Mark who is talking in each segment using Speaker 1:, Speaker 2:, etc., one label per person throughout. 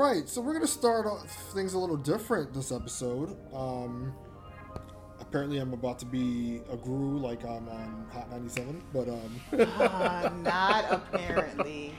Speaker 1: right, so we're gonna start off things a little different this episode. Um, apparently, I'm about to be a guru like I'm on Hot 97, but um,
Speaker 2: Uh, not apparently.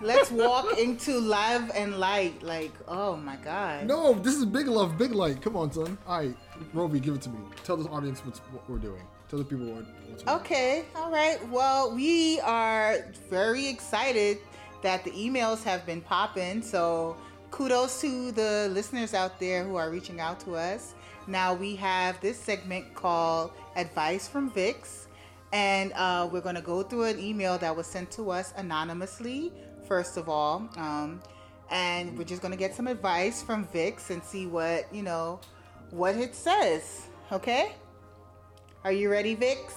Speaker 2: Let's walk into love and light. Like, oh my god.
Speaker 1: no, this is big love, big light. Come on, son. All right, Rovie, give it to me. Tell the audience what's, what we're doing. Tell the people what. What's we're doing.
Speaker 2: Okay, all right. Well, we are very excited that the emails have been popping. So, kudos to the listeners out there who are reaching out to us. Now, we have this segment called Advice from Vix, and uh, we're going to go through an email that was sent to us anonymously, first of all. Um, and we're just going to get some advice from Vix and see what, you know, what it says. Okay? Are you ready, Vix?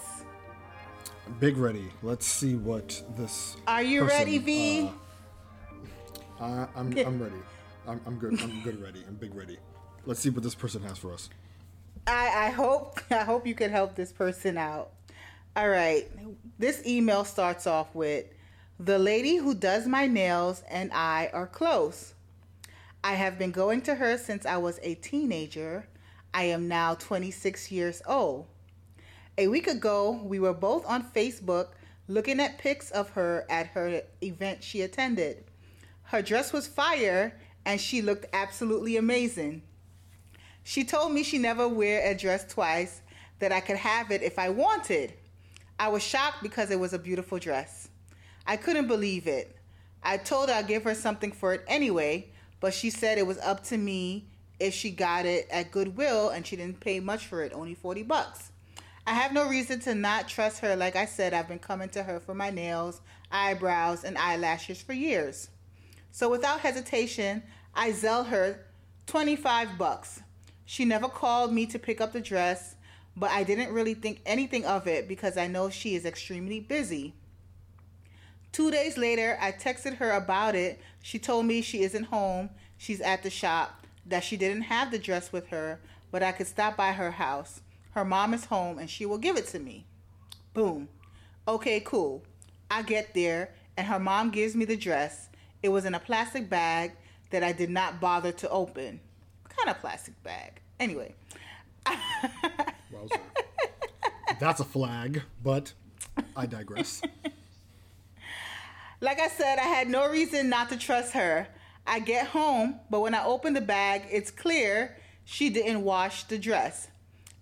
Speaker 1: Big ready. Let's see what this.
Speaker 2: Are you
Speaker 1: person,
Speaker 2: ready, V?
Speaker 1: Uh, I, I'm, I'm ready. I'm, I'm good. I'm good ready. I'm big ready. Let's see what this person has for us.
Speaker 2: I, I hope I hope you can help this person out. All right. This email starts off with the lady who does my nails and I are close. I have been going to her since I was a teenager. I am now 26 years old. A week ago, we were both on Facebook looking at pics of her at her event she attended. Her dress was fire and she looked absolutely amazing. She told me she never wear a dress twice, that I could have it if I wanted. I was shocked because it was a beautiful dress. I couldn't believe it. I told her I'd give her something for it anyway, but she said it was up to me if she got it at Goodwill and she didn't pay much for it, only 40 bucks. I have no reason to not trust her. Like I said, I've been coming to her for my nails, eyebrows, and eyelashes for years. So without hesitation, I Zelle her 25 bucks. She never called me to pick up the dress, but I didn't really think anything of it because I know she is extremely busy. Two days later, I texted her about it. She told me she isn't home, she's at the shop, that she didn't have the dress with her, but I could stop by her house. Her mom is home and she will give it to me. Boom. Okay, cool. I get there and her mom gives me the dress. It was in a plastic bag that I did not bother to open. What kind of plastic bag? Anyway.
Speaker 1: Wowzer. That's a flag, but I digress.
Speaker 2: Like I said, I had no reason not to trust her. I get home, but when I open the bag, it's clear she didn't wash the dress.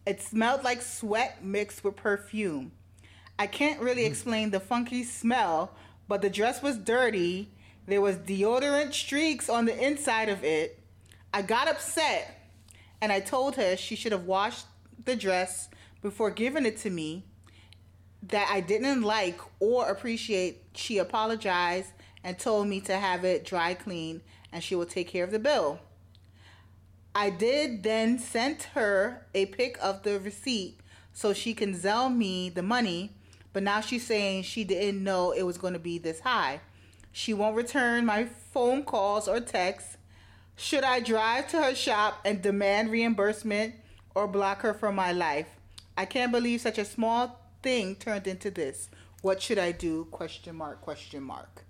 Speaker 2: It smelled like sweat mixed with perfume. I can't really explain the funky smell, but the dress was dirty. There was deodorant streaks on the inside of it. I got upset and I told her she should have washed the dress before giving it to me that I didn't like or appreciate. She apologized and told me to have it dry clean and she will take care of the bill. I did then send her a pic of the receipt so she can sell me the money, but now she's saying she didn't know it was going to be this high. She won't return my phone calls or texts. Should I drive to her shop and demand reimbursement or block her from my life? I can't believe such a small thing turned into this. What should I do? Question mark, question mark.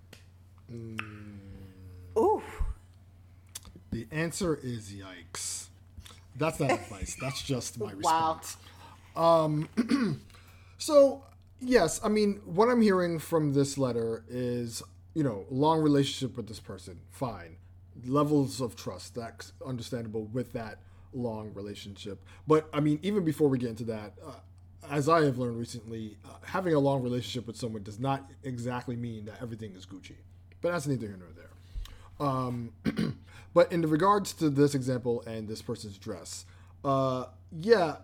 Speaker 2: Ooh.
Speaker 1: The answer is yikes. That's not advice. That's just my
Speaker 2: Wow.
Speaker 1: response. Um, so yes, I mean, what I'm hearing from this letter is, you know, long relationship with this person, fine. Levels of trust, that's understandable with that long relationship. But I mean, even before we get into that, uh, as I have learned recently, uh, having a long relationship with someone does not exactly mean that everything is Gucci. But that's neither here nor there. Um, but in regards to this example and this person's dress, uh, yeah,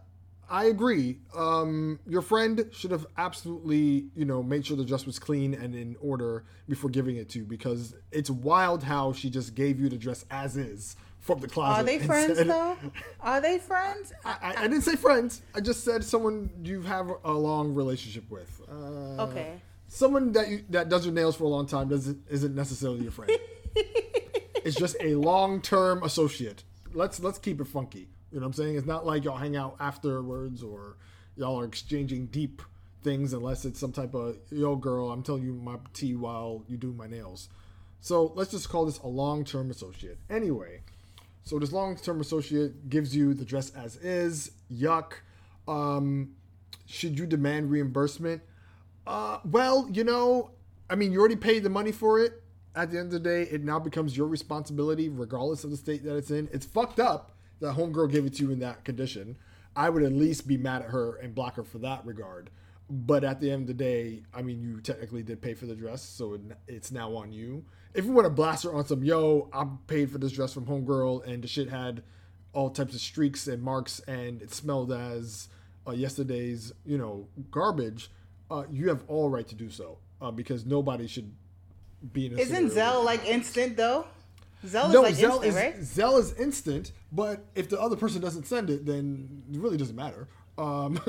Speaker 1: I agree. Um, your friend should have absolutely, you know, made sure the dress was clean and in order before giving it to you because it's wild how she just gave you the dress as is from the closet.
Speaker 2: Are they friends
Speaker 1: said-
Speaker 2: though? Are they friends?
Speaker 1: I, I didn't say friends. I just said someone you have a long relationship with. Uh,
Speaker 2: Okay.
Speaker 1: Someone that you, that does your nails for a long time doesn't isn't necessarily your friend. it's just a long term associate. Let's let's keep it funky. You know what I'm saying? It's not like y'all hang out afterwards or y'all are exchanging deep things unless it's some type of yo girl. I'm telling you my tea while you do my nails. So let's just call this a long term associate. Anyway, so this long term associate gives you the dress as is. Yuck. Um, should you demand reimbursement? Uh, well, you know, I mean, you already paid the money for it. At the end of the day, it now becomes your responsibility, regardless of the state that it's in. It's fucked up that homegirl gave it to you in that condition. I would at least be mad at her and block her for that regard. But at the end of the day, I mean, you technically did pay for the dress, so it, it's now on you. If you want to blast her on some, yo, I'm paid for this dress from homegirl, and the shit had all types of streaks and marks, and it smelled as uh, yesterday's, you know, garbage. Uh, you have all right to do so uh, because nobody should be in. A
Speaker 2: Isn't Zelle
Speaker 1: like
Speaker 2: instant though? Zelle is
Speaker 1: no,
Speaker 2: like
Speaker 1: Zelle
Speaker 2: instant,
Speaker 1: is
Speaker 2: right?
Speaker 1: Zelle is instant, but if the other person doesn't send it, then it really doesn't matter. Um,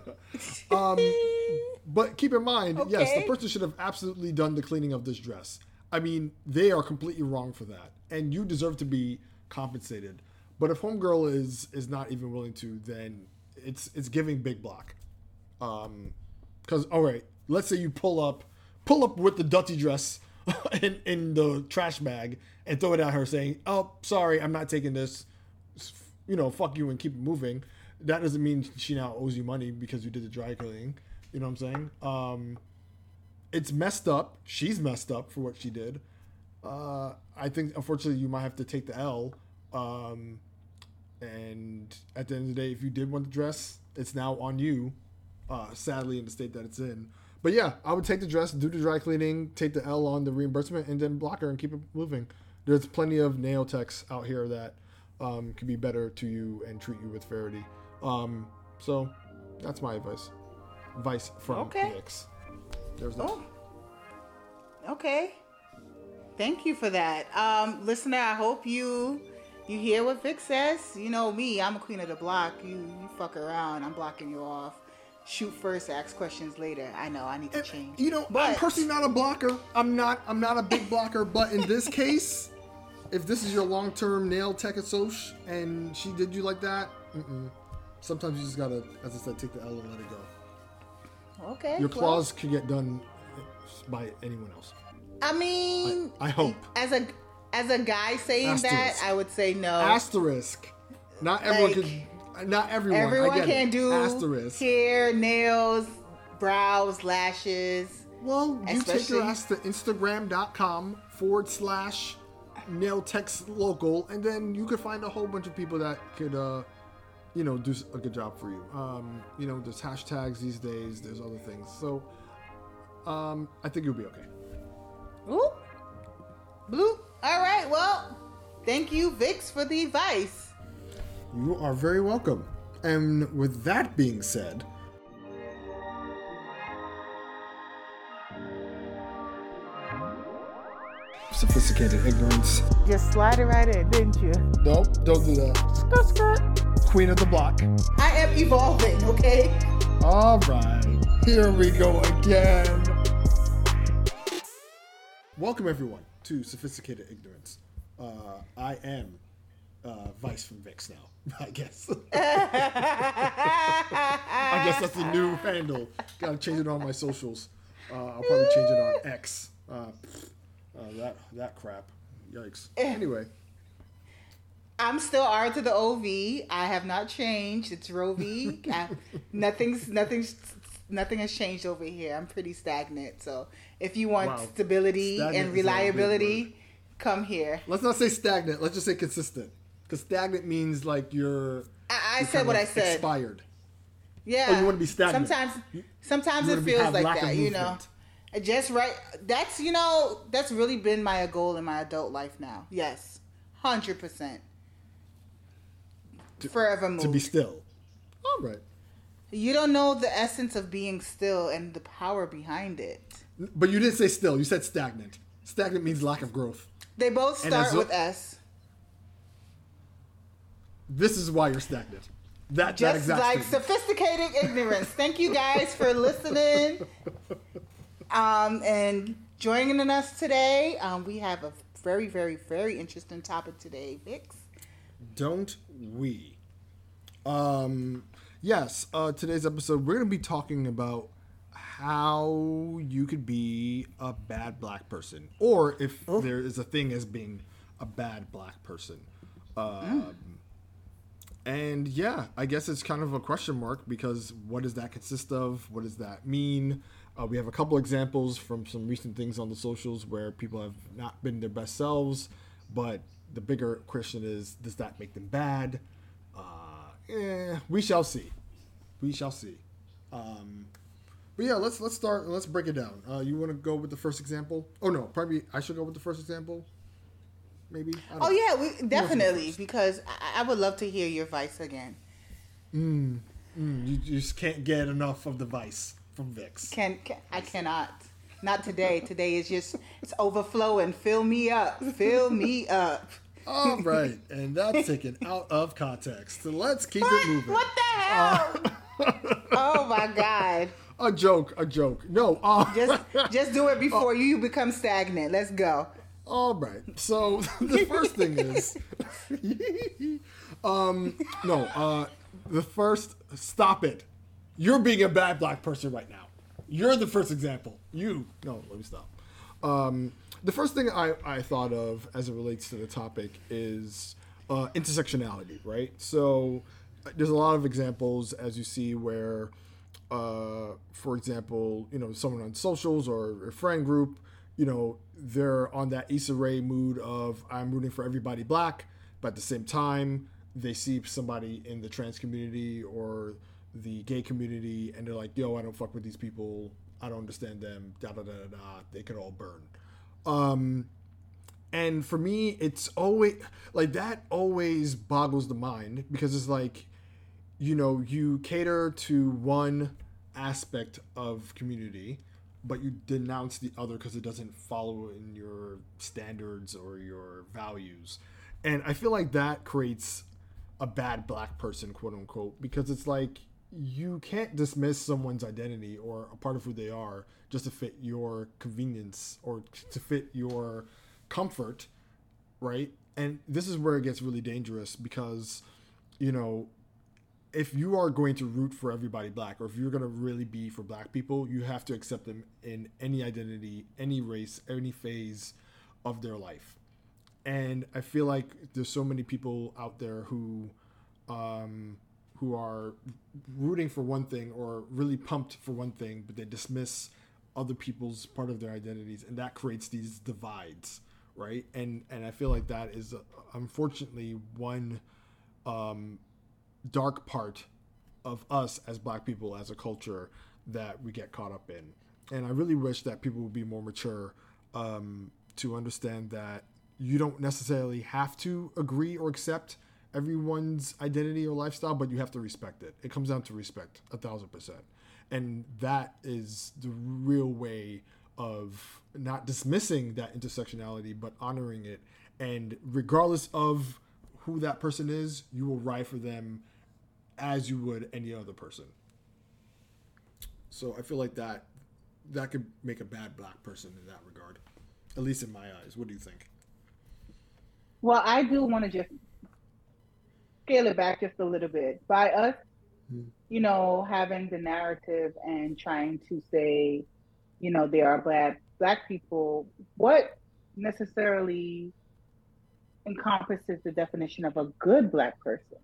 Speaker 1: um, but keep in mind, yes, the person should have absolutely done the cleaning of this dress. I mean, they are completely wrong for that, and you deserve to be compensated. But if homegirl is is not even willing to, then it's it's giving big block. Um, because all right, let's say you pull up, pull up with the dirty dress in in the trash bag and throw it at her, saying, "Oh, sorry, I'm not taking this." You know, fuck you and keep moving. That doesn't mean she now owes you money because you did the dry cleaning. You know what I'm saying? Um, it's messed up. She's messed up for what she did. Uh, I think unfortunately you might have to take the L. Um, and at the end of the day, if you did want the dress, it's now on you. Uh, sadly, in the state that it's in. But yeah, I would take the dress, do the dry cleaning, take the L on the reimbursement, and then block her and keep it moving. There's plenty of nail techs out here that um, could be better to you and treat you with fairity. Um, so that's my advice. Advice from
Speaker 2: Okay.
Speaker 1: Vix. There's that.
Speaker 2: Oh. Okay. Thank you for that. Um, listener, I hope you you hear what Vic says. You know me, I'm a queen of the block. You you fuck around, I'm blocking you off. Shoot first, ask questions later. I know I need to change.
Speaker 1: You know, I'm personally not a blocker. I'm not. I'm not a big blocker. But in this case, if this is your long-term nail tech associate and she did you like that, mm-mm. sometimes you just gotta, as I said, take the L and let it go.
Speaker 2: Okay.
Speaker 1: Your
Speaker 2: well,
Speaker 1: claws could get done by anyone else.
Speaker 2: I mean,
Speaker 1: I hope.
Speaker 2: as a as a guy saying that, I would say no.
Speaker 1: Asterisk. Not everyone
Speaker 2: Like,
Speaker 1: can. Not everyone. I
Speaker 2: Everyone can
Speaker 1: it.
Speaker 2: do
Speaker 1: asterisk.
Speaker 2: hair, nails, brows, lashes.
Speaker 1: Well, you take your ass to Instagram.com forward slash nail techs local, and then you could find a whole bunch of people that could, uh, you know, do a good job for you. Um, you know, there's hashtags these days, there's other things. So, um, I think you'll be okay.
Speaker 2: Ooh. Bloop. All right. Well, thank you, Vix, for the advice.
Speaker 1: You are very welcome. And with that being said, sophisticated ignorance.
Speaker 2: Just slide it right in, didn't you?
Speaker 1: Nope, don't do that.
Speaker 2: Skirt, skirt.
Speaker 1: Queen of the block.
Speaker 2: I am evolving, okay?
Speaker 1: All right, here we go again. Welcome everyone to Sophisticated Ignorance. Uh, I am uh, Vice from Vix now, I guess. I guess that's the new handle. Got to change it on my socials. Uh, I'll probably change it on X. Uh, uh, that that crap. Yikes. Anyway,
Speaker 2: I'm still R to the OV. I have not changed. It's Rovie. Nothing's nothing's nothing has changed over here. I'm pretty stagnant. So if you want
Speaker 1: Wow.
Speaker 2: stability
Speaker 1: Stagnant
Speaker 2: and
Speaker 1: is a big
Speaker 2: reliability, come here.
Speaker 1: let's not say stagnant. Let's just say consistent. Because stagnant means like you're.
Speaker 2: I, I
Speaker 1: you're
Speaker 2: said what I said.
Speaker 1: Expired.
Speaker 2: Yeah.
Speaker 1: Oh, you wanna be stagnant.
Speaker 2: Sometimes, sometimes it feels like that. You know, just right. That's you know that's really been my goal in my adult life now. Yes, hundred percent. Forever.
Speaker 1: To be still. All right.
Speaker 2: you don't know the essence of being still and the power behind it.
Speaker 1: But you didn't say still. You said stagnant. Stagnant means lack of growth.
Speaker 2: They both start with S.
Speaker 1: This is why you're stagnant. That, that
Speaker 2: Just
Speaker 1: exact
Speaker 2: like
Speaker 1: statement.
Speaker 2: sophisticated ignorance. Thank you guys for listening um, and joining us today. Um, we have a very, very, very interesting topic today, Vix.
Speaker 1: Don't we? Um, yes. Uh, today's episode, we're going to be talking about how you could be a bad black person, or if oh. there is a thing as being a bad black person. Um, mm. And yeah, I guess it's kind of a question mark because what does that consist of? What does that mean? Uh, we have a couple examples from some recent things on the socials where people have not been their best selves, but the bigger question is, does that make them bad? Uh, eh, we shall see. We shall see. Um, but yeah, let's let's start. Let's break it down. Uh, you want to go with the first example? Oh no, probably I should go with the first example. Maybe.
Speaker 2: Oh yeah, we, definitely because I, I, would love to hear your vice again.
Speaker 1: Mm, mm, you, you just can't get enough of the vice from Vix.
Speaker 2: Can, can I cannot. Not today. Today is just it's overflowing. Fill me up. Fill me up.
Speaker 1: All right, and that's taken out of context. So let's keep what? it moving.
Speaker 2: What the hell? Uh, oh my god.
Speaker 1: A joke, a joke. No, uh,
Speaker 2: just just do it before uh, you become stagnant. Let's go.
Speaker 1: All right. So the first thing is, um, no, uh, the first stop it. You're being a bad black person right now. You're the first example. You no, let me stop. Um, the first thing I, I thought of as it relates to the topic is uh, intersectionality, right? So uh, there's a lot of examples as you see where, uh, for example, you know, someone on socials or a friend group, you know, they're on that Issa Rae mood of I'm rooting for everybody black, but at the same time, they see somebody in the trans community or the gay community and they're like, yo, I don't fuck with these people. I don't understand them. Da da da da da. They could all burn. Um, and for me, it's always like that. Always boggles the mind because it's like, you know, you cater to one aspect of community, but you denounce the other because it doesn't follow in your standards or your values. And I feel like that creates a bad black person, quote unquote, because it's like you can't dismiss someone's identity or a part of who they are just to fit your convenience or to fit your comfort, right? And this is where it gets really dangerous because, you know, if you are going to root for everybody black or if you're going to really be for black people, you have to accept them in any identity, any race, any phase of their life. And I feel like there's so many people out there who um, who are rooting for one thing or really pumped for one thing, but they dismiss other people's part of their identities, and that creates these divides, right? And and I feel like that is uh, unfortunately one um, dark part of us as Black people as a culture that we get caught up in. And I really wish that people would be more mature um, to understand that you don't necessarily have to agree or accept everyone's identity or lifestyle, but you have to respect it. It comes down to respect, a thousand percent. And that is the real way of not dismissing that intersectionality, but honoring it. And regardless of who that person is, you will ride for them as you would any other person. So I feel like that that could make a bad black person in that regard, at least in my eyes. What do you think?
Speaker 2: Well, I do want to just scale it back just a little bit. By us, mm-hmm. you know, having the narrative and trying to say, you know, there are black black people, what necessarily encompasses the definition of a good black person?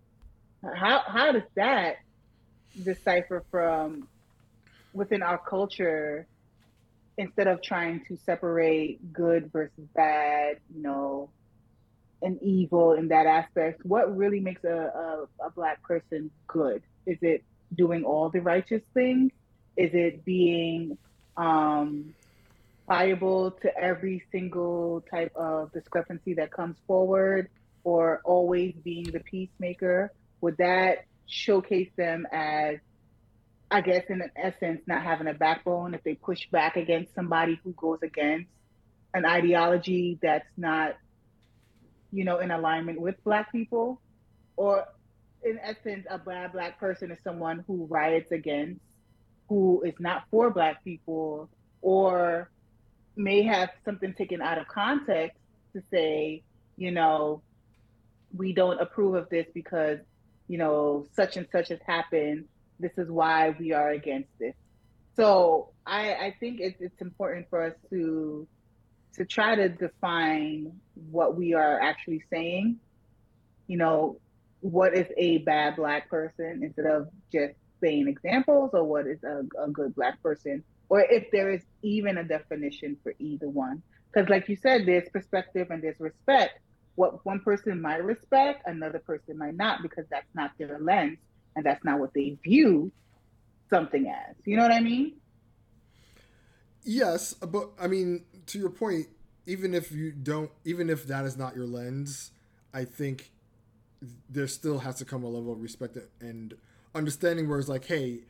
Speaker 2: How how does that decipher from within our culture instead of trying to separate good versus bad, you know, and evil in that aspect, what really makes a, a, a black person good? Is it doing all the righteous things? Is it being um, liable to every single type of discrepancy that comes forward, or always being the peacemaker? Would that showcase them as, I guess, in an essence, not having a backbone if they push back against somebody who goes against an ideology that's not you know, in alignment with black people, or in essence, a bad black person is someone who riots against, who is not for black people, or may have something taken out of context to say, you know, we don't approve of this because, you know, such and such has happened. This is why we are against this. So I, I think it's, it's important for us to to try to define what we are actually saying. You know, what is a bad black person instead of just saying examples, or what is a, a good black person, or if there is even a definition for either one. Because, like you said, there's perspective and there's respect. What one person might respect, another person might not, because that's not their lens and that's not what they view something as. You know what I mean?
Speaker 1: Yes, but I mean, to your point, even if you don't, even if that is not your lens, I think there still has to come a level of respect and understanding where it's like, hey,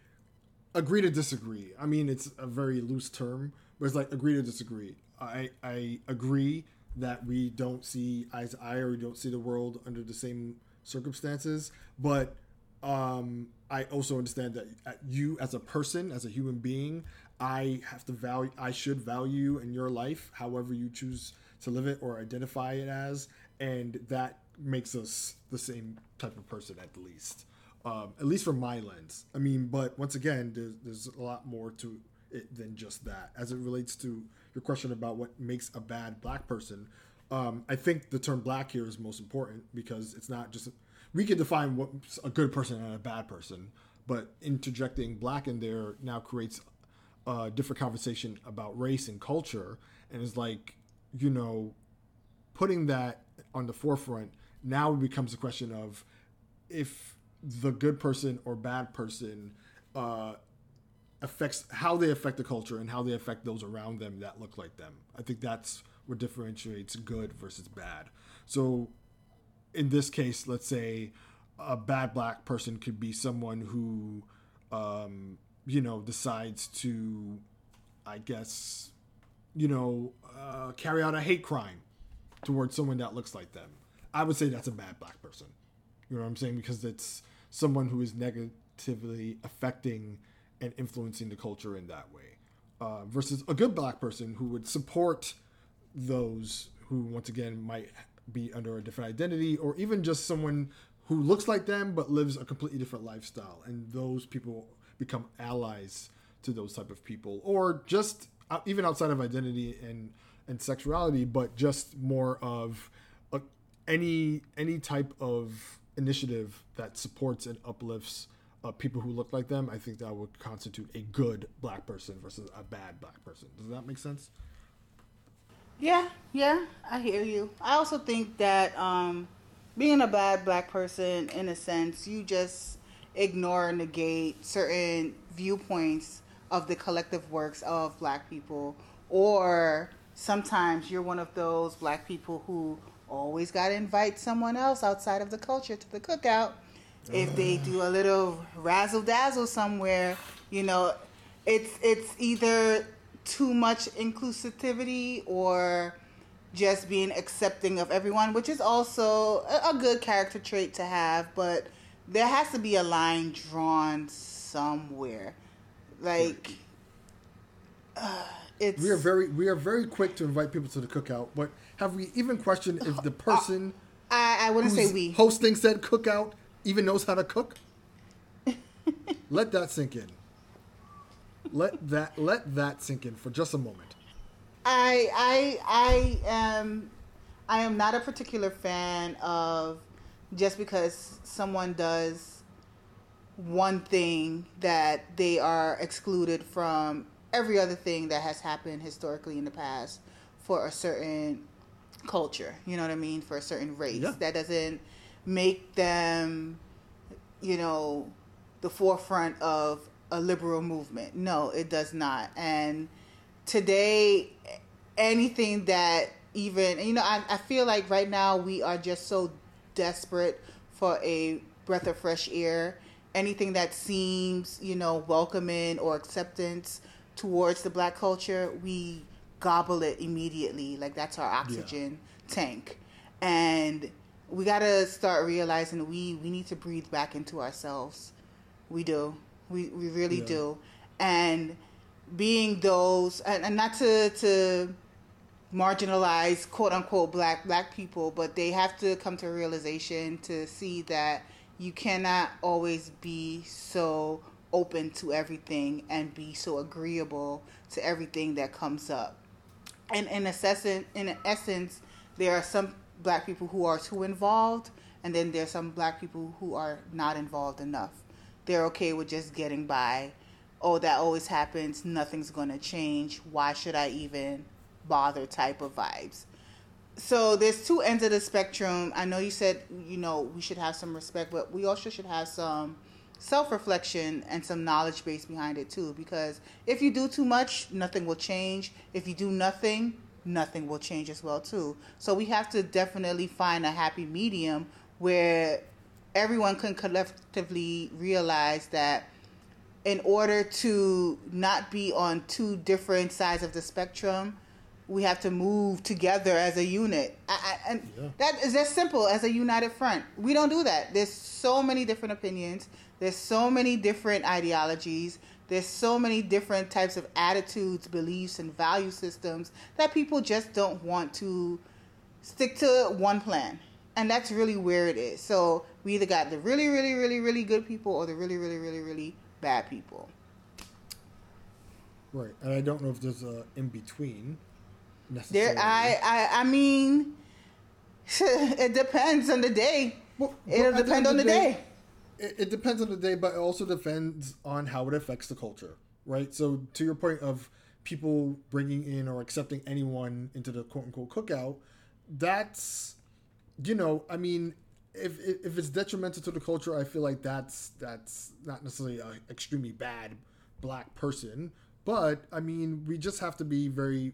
Speaker 1: agree to disagree. I mean, it's a very loose term, but it's like agree to disagree. I I agree that we don't see eye to eye or we don't see the world under the same circumstances, but um, I also understand that uh, you as a person, as a human being, I have to value, I should value in your life, however you choose to live it or identify it as, and that makes us the same type of person at least, um, at least from my lens. I mean, but once again, there's, there's a lot more to it than just that. As it relates to your question about what makes a bad black person, um, I think the term black here is most important because it's not just we can define what's a good person and a bad person, but interjecting black in there now creates a different conversation about race and culture, and is like, you know, putting that on the forefront now it becomes a question of if the good person or bad person uh, affects how they affect the culture and how they affect those around them that look like them. I think that's what differentiates good versus bad. So in this case, let's say a bad black person could be someone who, um, you know, decides to, I guess, you know, uh, carry out a hate crime towards someone that looks like them. I would say that's a bad black person. You know what I'm saying? Because it's someone who is negatively affecting and influencing the culture in that way. Uh, versus a good black person who would support those who, once again, might be under a different identity or even just someone who looks like them but lives a completely different lifestyle and those people become allies to those type of people or just even outside of identity and and sexuality but just more of a, any any type of initiative that supports and uplifts uh, people who look like them i think that would constitute a good black person versus a bad black person does that make sense
Speaker 2: yeah, yeah, I hear you. I also think that um, being a bad black person, in a sense, you just ignore negate certain viewpoints of the collective works of black people, or sometimes you're one of those black people who always got to invite someone else outside of the culture to the cookout. If they do a little razzle dazzle somewhere, you know, it's it's either too much inclusivity or just being accepting of everyone, which is also a, good character trait to have, but there has to be a line drawn somewhere. Like, uh, it's.
Speaker 1: We are very we are very quick to invite people to the cookout, but have we even questioned if the person
Speaker 2: I, I wouldn't say we
Speaker 1: hosting said cookout even knows how to cook? Let that sink in let that let that sink in for just a moment.
Speaker 2: I I I am I am not a particular fan of just because someone does one thing that they are excluded from every other thing that has happened historically in the past for a certain culture. You know what I mean? For a certain race. Yeah. That doesn't make them, you know, the forefront of a liberal movement. No, it does not. And today, anything that even, you know, I, I feel like right now we are just so desperate for a breath of fresh air. Anything that seems, you know, welcoming or acceptance towards the black culture, we gobble it immediately. Like that's our oxygen yeah. tank. And we got to start realizing we, we need to breathe back into ourselves. We do. We we really yeah. do, and being those and, and not to to marginalize quote unquote black black people, but they have to come to a realization to see that you cannot always be so open to everything and be so agreeable to everything that comes up. And in essence, in essence, there are some black people who are too involved, and then there's some black people who are not involved enough. They're okay with just getting by. Oh, that always happens. Nothing's gonna change. Why should I even bother? Type of vibes. So there's two ends of the spectrum. I know you said you know we should have some respect, but we also should have some self-reflection and some knowledge base behind it too because if you do too much nothing will change if you do nothing nothing will change as well too. So we have to definitely find a happy medium where everyone can collectively realize that in order to not be on two different sides of the spectrum we have to move together as a unit. I, I, and yeah. that is as simple as a united front. We don't do that. There's so many different opinions. There's so many different ideologies. There's so many different types of attitudes, beliefs, and value systems that people just don't want to stick to one plan. And that's really where it is. So we either got the really, really, really, really good people or the really, really, really, really bad people.
Speaker 1: Right. And I don't know if there's a in between
Speaker 2: necessarily. There I I I mean it depends on the day. Well, It'll depend on the day. day
Speaker 1: it, it depends on the day, but it also depends on how it affects the culture, right? So to your point of people bringing in or accepting anyone into the quote unquote cookout, that's you know, I mean, if if it's detrimental to the culture, I feel like that's that's not necessarily an extremely bad black person, but I mean, we just have to be very,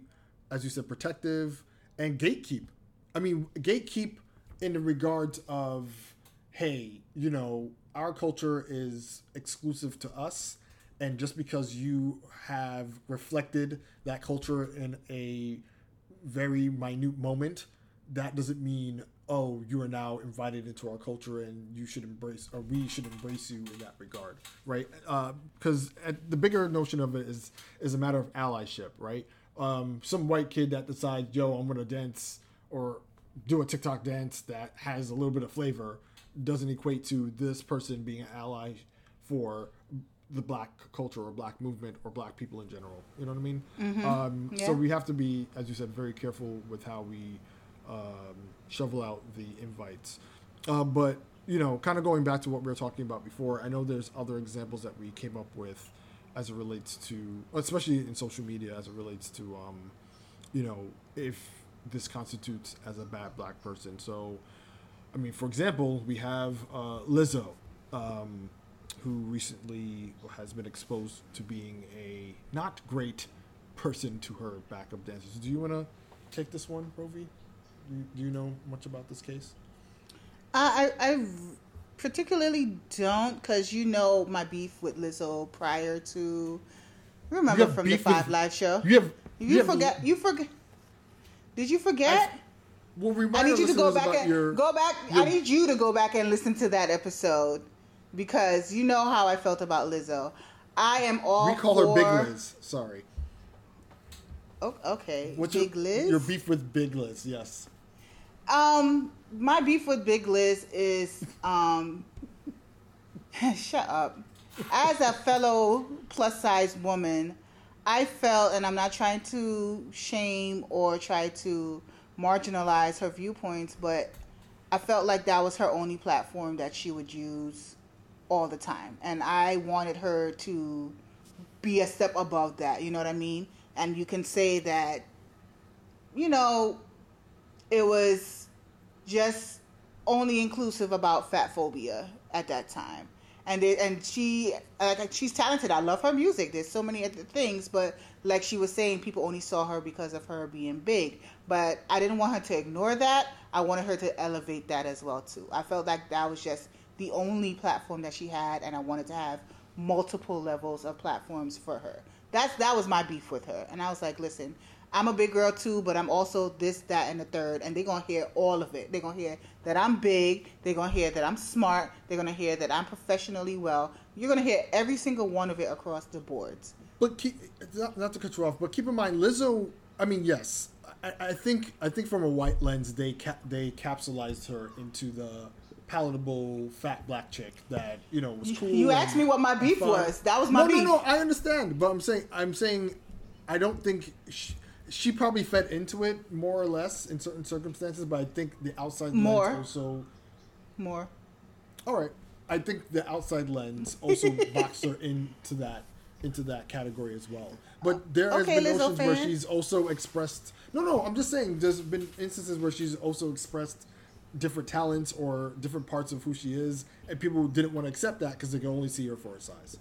Speaker 1: as you said, protective and gatekeep. I mean, gatekeep in the regards of, hey, you know, our culture is exclusive to us and just because you have reflected that culture in a very minute moment that doesn't mean oh you are now invited into our culture and you should embrace or we should embrace you in that regard right? Because uh, the bigger notion of it is is a matter of allyship right? Um, some white kid that decides yo i'm gonna dance or do a tiktok dance that has a little bit of flavor doesn't equate to this person being an ally for the black culture or black movement or black people in general. You know what I mean? Mm-hmm. Um, yeah. So we have to be, as you said, very careful with how we um, shovel out the invites. Uh, but you know, kind of going back to what we were talking about before, I know there's other examples that we came up with as it relates to, especially in social media, as it relates to, um, you know, if this constitutes as a bad black person. So I mean, for example, we have uh, Lizzo, um, who recently has been exposed to being a not great person to her backup dancers. Do you want to take this one, Rovie? Do, do you know much about this case?
Speaker 2: Uh, I, I particularly don't, because you know my beef with Lizzo prior to. Remember from the Five with, Live show.
Speaker 1: You have. You,
Speaker 2: you forget. You forget. Did you forget? I, well, I need you to go back and your, go back. Your, I need you to go back and listen to that episode because you know how I felt about Lizzo. I am all.
Speaker 1: We call for... her Big Liz. Sorry.
Speaker 2: Oh, okay.
Speaker 1: What's Big your, Liz? Your beef with Big Liz? Yes.
Speaker 2: Um, my beef with Big Liz is um. shut up. As a fellow plus size woman, I felt, and I'm not trying to shame or try to marginalize her viewpoints, but I felt like that was her only platform that she would use all the time. And I wanted her to be a step above that, you know what I mean? And you can say that, you know, it was just only inclusive about fat phobia at that time. And it, and she like she's talented. I love her music. There's so many other things, but like she was saying, people only saw her because of her being big. But I didn't want her to ignore that. I wanted her to elevate that as well too. I felt like that was just the only platform that she had, and I wanted to have multiple levels of platforms for her. That's that was my beef with her, and I was like, listen. I'm a big girl too, but I'm also this, that, and the third, and they're gonna hear all of it. They're gonna hear that I'm big. They're gonna hear that I'm smart. They're gonna hear that I'm professionally well. You're gonna hear every single one of it across the boards.
Speaker 1: But keep, not, not to cut you off, but keep in mind, Lizzo. I mean, yes, I, I think I think from a white lens, they cap, they capsulized her into the palatable fat black chick that you know was cool.
Speaker 2: You asked me what my beef
Speaker 1: fun.
Speaker 2: was. That was my
Speaker 1: no,
Speaker 2: beef.
Speaker 1: No, no, I understand, but I'm saying I'm saying I don't think she, she probably fed into it more or less in certain circumstances, but I think the outside
Speaker 2: More.
Speaker 1: lens also.
Speaker 2: More.
Speaker 1: All right, I think the outside lens also boxed her into that into that category as well. But there has been
Speaker 2: Lizzo
Speaker 1: notions where she's also expressed. No, no, I'm just saying. There's been instances where she's also expressed different talents or different parts of who she is, and people didn't want to accept that because they can only see her for her size.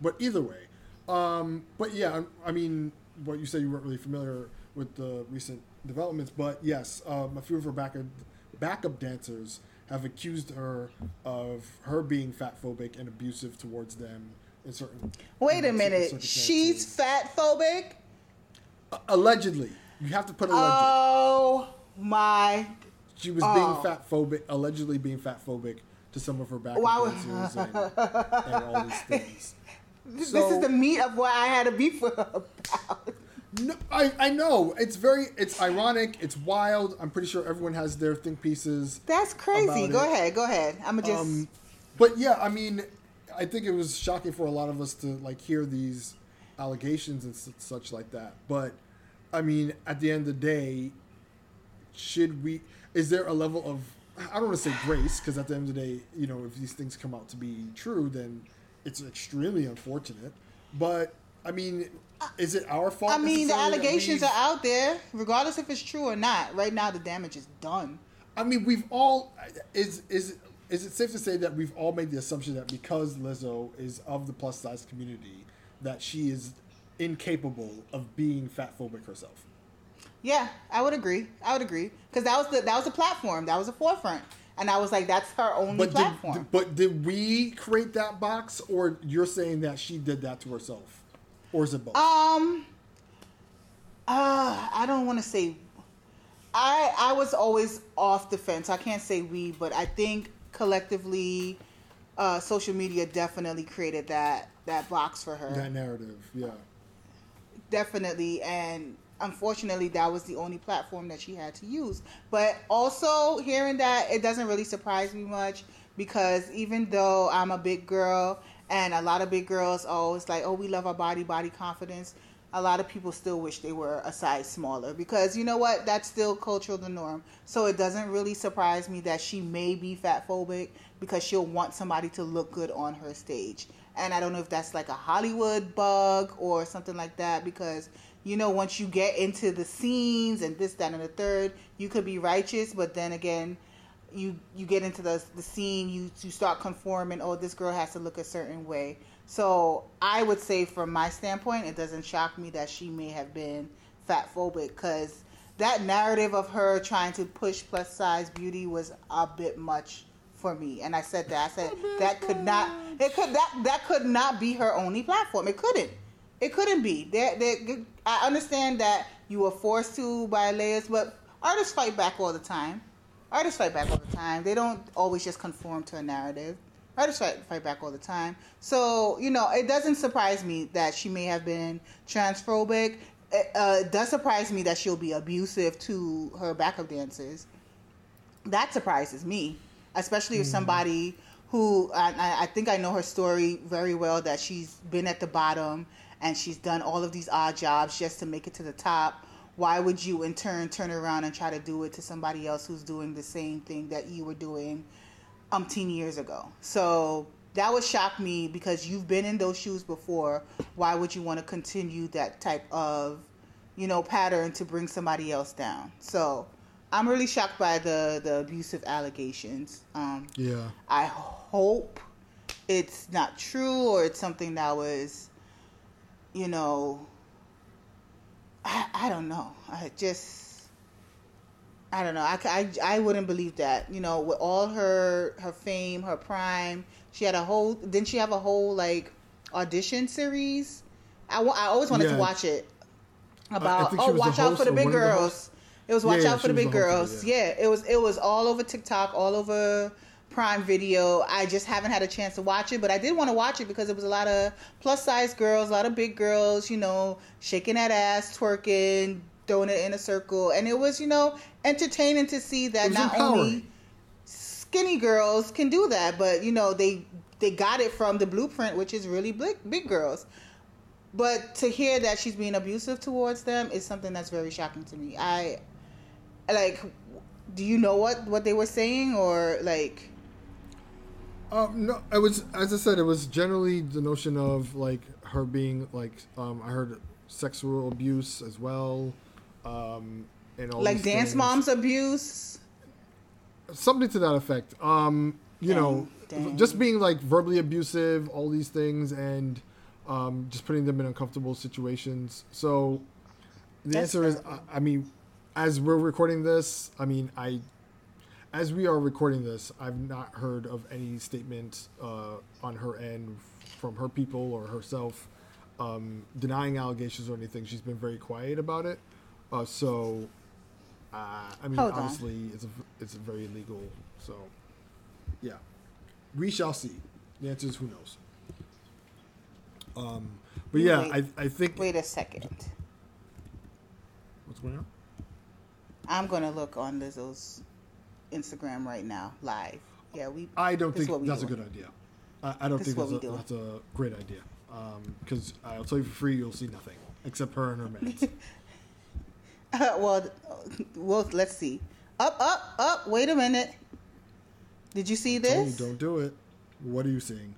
Speaker 1: But either way, um, but yeah, I, I mean, what you said you weren't really familiar with the recent developments, but yes, um, a few of her backup backup dancers have accused her of her being fat phobic and abusive towards them in certain.
Speaker 2: Wait a minute. She's fat phobic?
Speaker 1: allegedly. You have to put alleged.
Speaker 2: Oh my.
Speaker 1: she was
Speaker 2: oh.
Speaker 1: being fat phobic, allegedly being fat phobic to some of her backup
Speaker 2: Why
Speaker 1: and, and all these things.
Speaker 2: This
Speaker 1: So-
Speaker 2: is the meat of what I had a beef with about.
Speaker 1: No, I, I know it's very it's ironic it's wild I'm pretty sure everyone has their think pieces
Speaker 2: That's crazy. Go
Speaker 1: it.
Speaker 2: ahead. Go ahead. I'm just.
Speaker 1: um, but yeah I mean I think it was shocking for a lot of us to like hear these allegations and such like that but I mean at the end of the day should we is there a level of I don't want to say grace because at the end of the day you know if these things come out to be true then it's extremely unfortunate but I mean is it our fault
Speaker 2: I mean, the allegations are out there, regardless if it's true or not. Right now, the damage is done.
Speaker 1: I mean, we've all is is is it safe to say that we've all made the assumption that because Lizzo is of the plus size community, that she is incapable of being fat phobic herself.
Speaker 2: Yeah, I would agree. I would agree because that was the that was a platform. That was a forefront, and I was like, that's her only
Speaker 1: But
Speaker 2: platform.
Speaker 1: did, but did we create that box, or you're saying that she did that to herself, or is it both?
Speaker 2: Um, uh, I don't want to say. I I was always off the fence. I can't say we, but I think collectively, uh, social media definitely created that that box for her.
Speaker 1: that narrative, yeah.
Speaker 2: definitely and unfortunately that was the only platform that she had to use but also hearing that it doesn't really surprise me much because even though i'm a big girl and a lot of big girls always like oh we love our body body confidence a lot of people still wish they were a size smaller because you know what? That's still cultural the norm. So it doesn't really surprise me that she may be fat phobic because she'll want somebody to look good on her stage. And I don't know if that's like a Hollywood bug or something like that because you know once you get into the scenes and this that and the third you could be righteous but then again you you get into the the scene you you start conforming oh this girl has to look a certain way so I would say from my standpoint it doesn't shock me that she may have been fat phobic because that narrative of her trying to push plus size beauty was a bit much for me. And i said that i said that could not it could that that could not be her only platform. It couldn't. It couldn't be. There there i understand that you were forced to by layers but artists fight back all the time. Artists fight back all the time. They don't always just conform to a narrative artists fight, fight back all the time. So you know it doesn't surprise me that she may have been transphobic. It uh, it does surprise me that she'll be abusive to her backup dancers. That surprises me, especially if somebody who I, I- I think I know her story very well that she's been at the bottom and she's done all of these odd jobs just to make it to the top. Why would you in turn turn around and try to do it to somebody else who's doing the same thing that you were doing umpteen years ago? So that would shock me because you've been in those shoes before. Why would you want to continue that type of, you know, pattern to bring somebody else down? So I'm really shocked by the the abusive allegations. Um,
Speaker 1: Yeah.
Speaker 2: I hope it's not true or it's something that was, you know, I, I don't know. I just, I don't know. I, I, I wouldn't believe that. You know, with all her her fame, her prime, she had a whole. Didn't she have a whole like audition series? I, I always wanted
Speaker 1: Yeah.
Speaker 2: to watch it. About oh, watch out for the big
Speaker 1: of the
Speaker 2: girls. It was watch
Speaker 1: Yeah,
Speaker 2: out for the big
Speaker 1: the
Speaker 2: girls.
Speaker 1: it, yeah,
Speaker 2: it was it was all over TikTok, all over Prime Video. I just haven't had a chance to watch it, but I did want to watch it because it was a lot of plus size girls, a lot of big girls, you know, shaking that ass, twerking, throwing it in a circle, and it was you know entertaining to see that not empowering. only skinny girls can do that, but you know they they got it from the blueprint, which is really big big girls. But to hear that she's being abusive towards them is something that's very shocking to me. I like. Do you know what what they were saying, or like?
Speaker 1: Um, no, it was as I said. It was generally the notion of like her being like um, I heard sexual abuse as well, um,
Speaker 2: and all like dance things. moms abuse,
Speaker 1: something to that effect. Um, you dang, know, dang. just being like verbally abusive, all these things, and um, just putting them in uncomfortable situations. So the That's answer is, I, I mean, as we're recording this, I mean, I as we are recording this, I've not heard of any statement uh, on her end from her people or herself um, denying allegations or anything. She's been very quiet about it. Uh, so, uh, I mean, Hold obviously, on. it's a, it's a very legal. So, yeah, we shall see. The answer is who knows. Um, but yeah, wait, I I think.
Speaker 2: Wait a second.
Speaker 1: What's going on?
Speaker 2: I'm gonna look on Lizzo's Instagram right now, live. Yeah, we.
Speaker 1: I don't think that's doing. a good idea. I, I don't this think that's a, that's a, great idea. Because um, I'll tell you for free, you'll see nothing except her and her mates.
Speaker 2: well, well, let's see. Up, up, up. Wait a minute. Did you see this?
Speaker 1: You, don't do it. What are you seeing?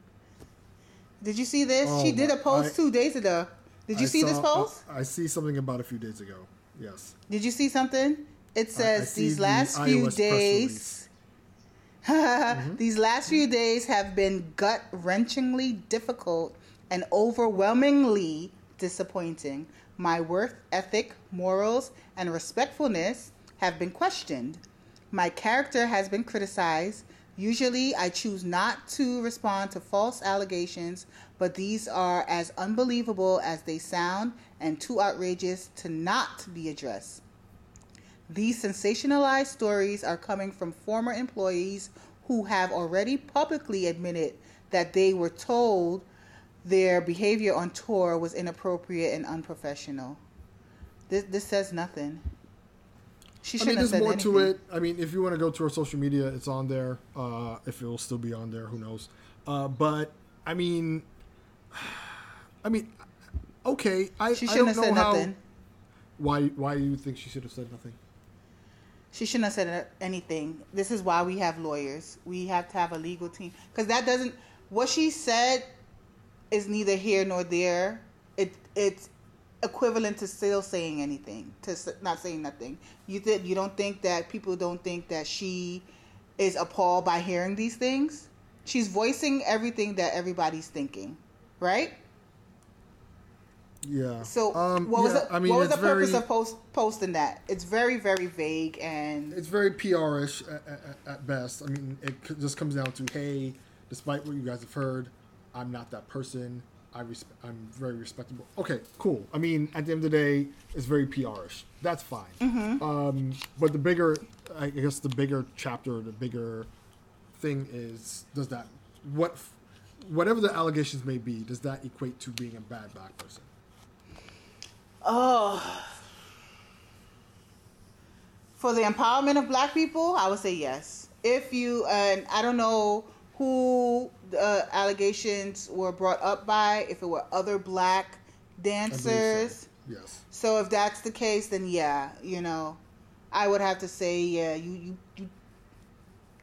Speaker 2: Did you see this? Oh, she did a post I, two days ago. Did you I see saw, this post?
Speaker 1: I see something about a few days ago. Yes.
Speaker 2: Did you see something? It says these last the few days mm-hmm. These last few days have been gut wrenchingly difficult and overwhelmingly disappointing. My worth ethic, morals, and respectfulness have been questioned. My character has been criticized. Usually, I choose not to respond to false allegations, but these are as unbelievable as they sound and too outrageous to not be addressed. These sensationalized stories are coming from former employees who have already publicly admitted that they were told their behavior on tour was inappropriate and unprofessional. This, this says nothing.
Speaker 1: She I mean, there's more anything. to it. I mean, if you want to go to her social media, it's on there. Uh, if it will still be on there, who knows? Uh, but I mean, I mean, okay. I she shouldn't I don't have know said how, nothing. Why? Why do you think she should have said nothing?
Speaker 2: She shouldn't have said anything. This is why we have lawyers. We have to have a legal team because that doesn't. What she said is neither here nor there. It it's equivalent to still saying anything, to not saying nothing. You th- you don't think that people don't think that she is appalled by hearing these things? She's voicing everything that everybody's thinking, right?
Speaker 1: Yeah.
Speaker 2: So um, what was the, I mean, what was the purpose very, of post, posting that? It's very very vague and
Speaker 1: it's very PR-ish at, at, at, best. I mean, it just comes down to hey, despite what you guys have heard, I'm not that person. I res- I'm very respectable. Okay, cool. I mean, at the end of the day, it's very PR-ish. That's fine. Mm-hmm. Um, but the bigger, I guess, the bigger chapter, the bigger thing is, does that what, whatever the allegations may be, does that equate to being a bad black person?
Speaker 2: Oh. For the empowerment of black people, I would say yes. If you, and I don't know who the allegations were brought up by, if it were other black dancers.
Speaker 1: So. Yes.
Speaker 2: So if that's the case, then yeah, you know, I would have to say, yeah, you, you, you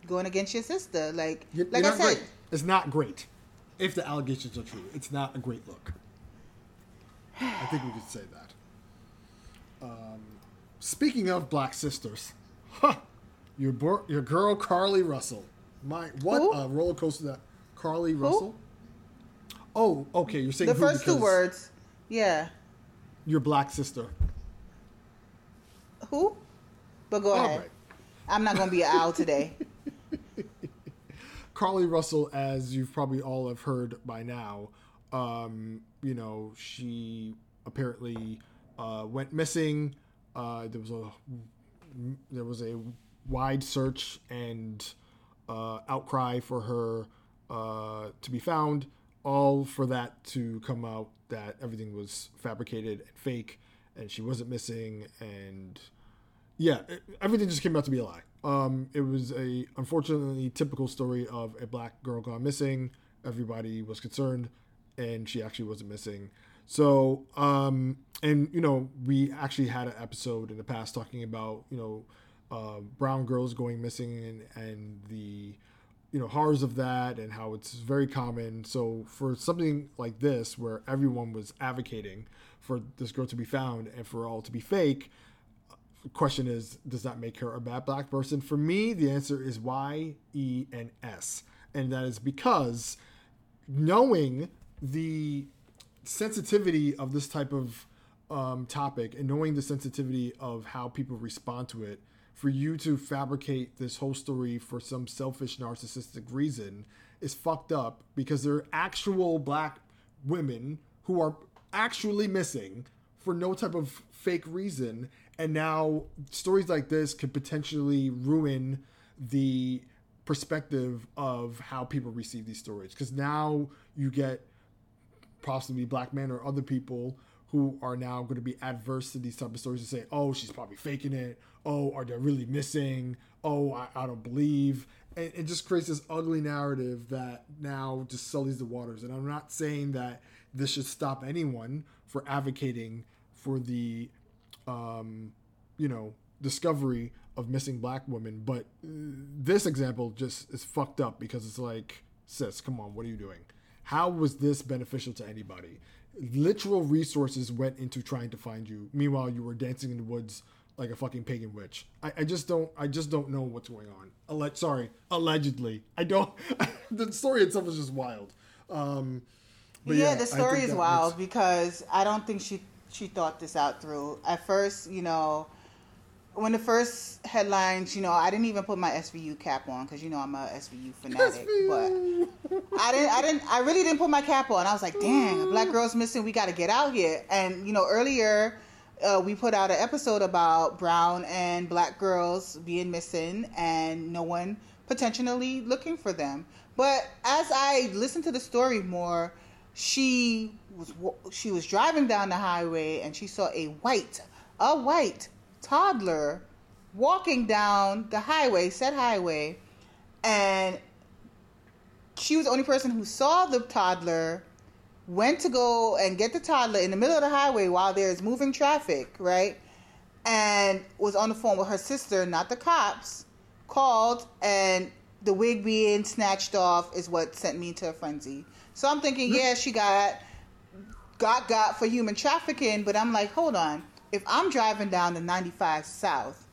Speaker 2: going against your sister. Like, you're, like you're I said,
Speaker 1: great. it's not great. If the allegations are true, it's not a great look. I think we could say that. Um, speaking of black sisters, huh, your bo- your girl Carlee Russell. My what a roller coaster that Carlee who? Russell. Oh, okay. You're saying
Speaker 2: the first two words. Yeah.
Speaker 1: Your black sister.
Speaker 2: Who? But go All ahead. Right. I'm not gonna be an owl today.
Speaker 1: Carlee Russell, as you've probably all have heard by now, um, you know, she apparently uh, went missing. Uh, there was a there was a wide search and uh, outcry for her uh, to be found. All for that to come out that everything was fabricated and fake, and she wasn't missing, and yeah, it, everything just came out to be a lie. Um, it was a unfortunately typical story of a black girl gone missing. Everybody was concerned, and she actually wasn't missing. So, um, and you know, we actually had an episode in the past talking about you know uh, brown girls going missing and and the you know horrors of that and how it's very common. So for something like this, where everyone was advocating for this girl to be found and for all to be fake, the question is, does that make her a bad black person? For me, the answer is Y, E, and S, and that is because knowing the sensitivity of this type of um, topic and knowing the sensitivity of how people respond to it for you to fabricate this whole story for some selfish narcissistic reason is fucked up because there are actual black women who are actually missing for no type of fake reason. And now stories like this could potentially ruin the perspective of how people receive these stories. Because now you get possibly black men or other people who are now going to be adverse to these type of stories and say, "Oh, she's probably faking it. Oh, are they really missing? Oh, I, I don't believe." And it just creates this ugly narrative that now just sullies the waters. And I'm not saying that this should stop anyone for advocating for the, um, you know, discovery of missing black women, but uh, this example just is fucked up because it's like, sis, come on, what are you doing? How was this beneficial to anybody? Literal resources went into trying to find you. Meanwhile, you were dancing in the woods like a fucking pagan witch. I, I just don't I just don't know what's going on. Alle- sorry, allegedly. I don't. the story itself is just wild. Um,
Speaker 2: yeah, yeah, the story is wild makes... because I don't think she she thought this out through. At first, you know, when the first headlines, you know, I didn't even put my SVU cap on because you know I'm a SVU fanatic. SVU. But I didn't, I didn't, I really didn't put my cap on. I was like, dang, a black girl's missing. We got to get out here. And you know, earlier uh, we put out an episode about brown and black girls being missing and no one potentially looking for them. But as I listened to the story more, she was she was driving down the highway and she saw a white, a white toddler walking down the highway, said highway, and she was the only person who saw the toddler, went to go and get the toddler in the middle of the highway while there's moving traffic, right? And was on the phone with her sister, not the cops, called, and the wig being snatched off is what sent me into a frenzy. So I'm thinking, mm-hmm. yeah, she got got got for human trafficking, but I'm like, hold on if I'm driving down the 95 South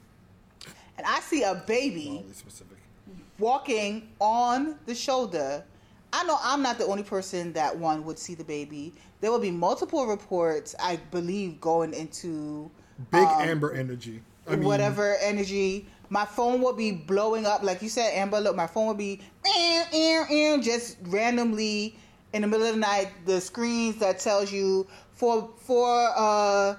Speaker 2: and I see a baby walking on the shoulder, I know I'm not the only person that one would see the baby. There will be multiple reports, I believe, going into
Speaker 1: big um, Amber energy.
Speaker 2: I mean, whatever energy. My phone will be blowing up, like you said, Amber. Look, my phone will be just randomly in the middle of the night. The screens that tells you for for uh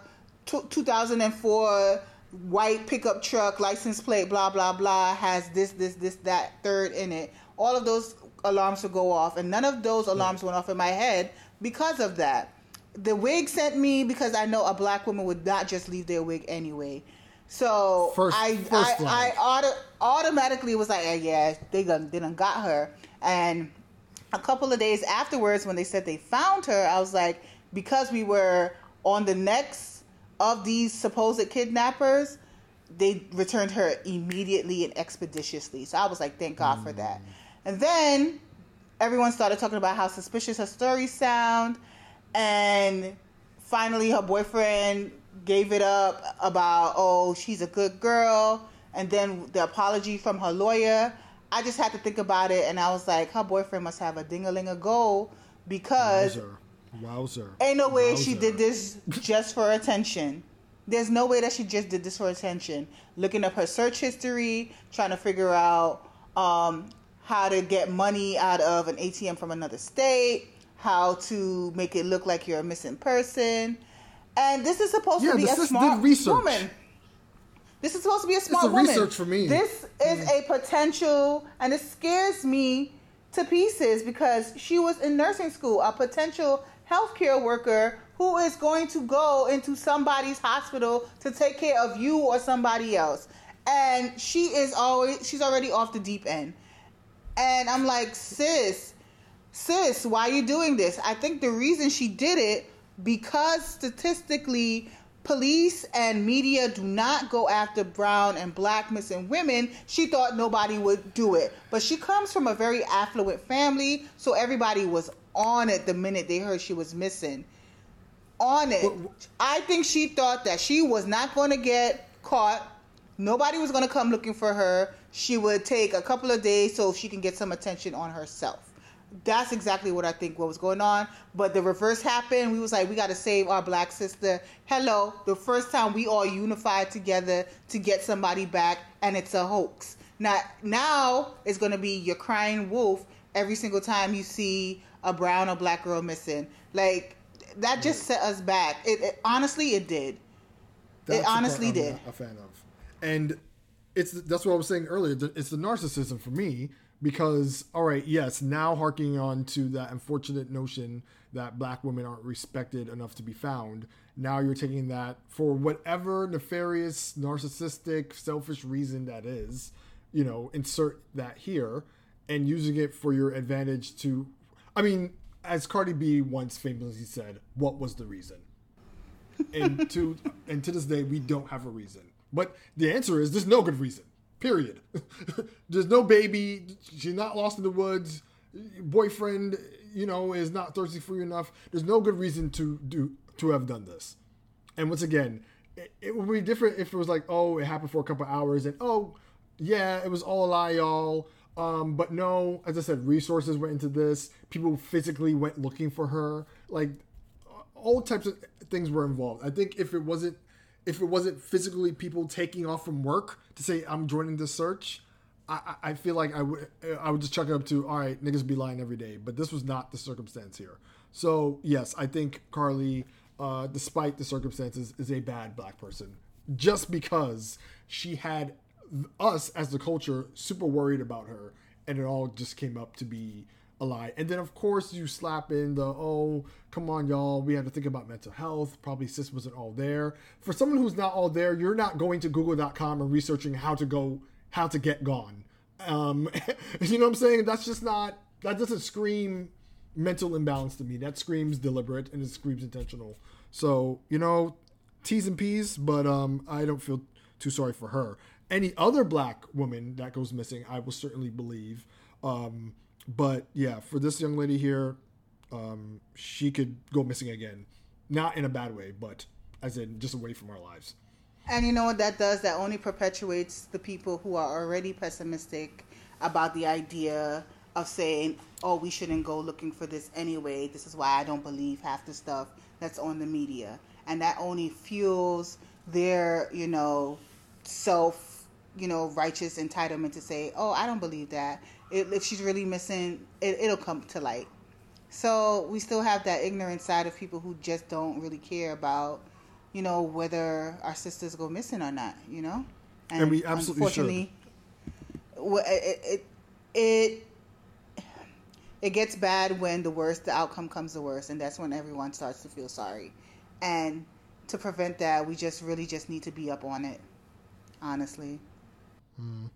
Speaker 2: 2004 white pickup truck license plate blah blah blah has this this this that third in it. All of those alarms will go off and none of those alarms went off in my head because of that. The wig sent me because i know a black woman would not just leave their wig anyway. So first, i first i, I auto, automatically was like yeah they done, they done got her. And a couple of days afterwards when they said they found her i was like because we were on the next of these supposed kidnappers, they returned her immediately and expeditiously. So I was like, thank God mm. for that. And then everyone started talking about how suspicious her stories sound. And finally, her boyfriend gave it up about, oh, she's a good girl. And then the apology from her lawyer. I just had to think about it. And I was like, her boyfriend must have a ding a ling a go because.
Speaker 1: Wowzer.
Speaker 2: Ain't no way Wowzer. she did this just for attention. There's no way that she just did this for attention. Looking up her search history, trying to figure out um, how to get money out of an ATM from another state, how to make it look like you're a missing person. And this is supposed yeah, to be a smart woman. This is supposed to be a smart woman.
Speaker 1: research for me.
Speaker 2: This is mm. a potential, and it scares me to pieces because she was in nursing school, a potential healthcare worker who is going to go into somebody's hospital to take care of you or somebody else. And she is always she's already off the deep end. And I'm like, sis, sis, why are you doing this? I think the reason she did it because statistically police and media do not go after brown and black missing women, she thought nobody would do it. But she comes from a very affluent family, so everybody was on it the minute they heard she was missing. On it. I think she thought that she was not going to get caught. Nobody was going to come looking for her. She would take a couple of days so she can get some attention on herself that's exactly what I think what was going on. But the reverse happened. We was like, we got to save our black sister. Hello, the first time we all unified together to get somebody back, and it's a hoax. Now, now it's going to be your crying wolf every single time you see a brown or black girl missing. Like that just set us back. It, it honestly, it did. That's it honestly did.
Speaker 1: a fan of, and it's that's what I was saying earlier. It's the narcissism for me because all right yes now harking on to that unfortunate notion that black women aren't respected enough to be found now you're taking that for whatever nefarious narcissistic selfish reason that is you know insert that here and using it for your advantage to i mean as cardi b once famously said what was the reason and to and to this day we don't have a reason but the answer is there's no good reason Period. There's no baby. She's not lost in the woods. Boyfriend, you know, is not thirsty for you enough. There's no good reason to do to have done this. And once again, it, it would be different if it was like, oh, it happened for a couple hours, and oh, yeah, it was all a lie, y'all. Um, but no, as I said, resources went into this. People physically went looking for her. Like all types of things were involved. I think if it wasn't if it wasn't physically people taking off from work to say I'm joining the search, I, I feel like I would I would just chuck it up to all right niggas be lying every day. But this was not the circumstance here. So yes, I think Carlee, uh, despite the circumstances, is a bad black person just because she had us as the culture super worried about her, and it all just came up to be a lie. And then of course you slap in the oh come on y'all we had to think about mental health. Probably sis wasn't all there. For someone who's not all there, you're not going to Google.com and researching how to go how to get gone. Um, you know what I'm saying? That's just not that doesn't scream mental imbalance to me. That screams deliberate and it screams intentional. So you know T's and P's, but um, I don't feel too sorry for her. Any other black woman that goes missing, I will certainly believe. Um, but yeah, for this young lady here, um, she could go missing again. Not in a bad way, but as in just away from our lives.
Speaker 2: And you know what that does? That only perpetuates the people who are already pessimistic about the idea of saying, oh, we shouldn't go looking for this anyway. This is why I don't believe half the stuff that's on the media. And that only fuels their, you know, self, you know, righteous entitlement to say, oh, I don't believe that it, if she's really missing, it, it'll come to light. So we still have that ignorant side of people who just don't really care about, you know, whether our sisters go missing or not. You know,
Speaker 1: and, and we absolutely unfortunately,
Speaker 2: should. It, it it it gets bad when the worst, the outcome comes the worst, and that's when everyone starts to feel sorry. And to prevent that, we just really just need to be up on it, honestly.
Speaker 1: Mm.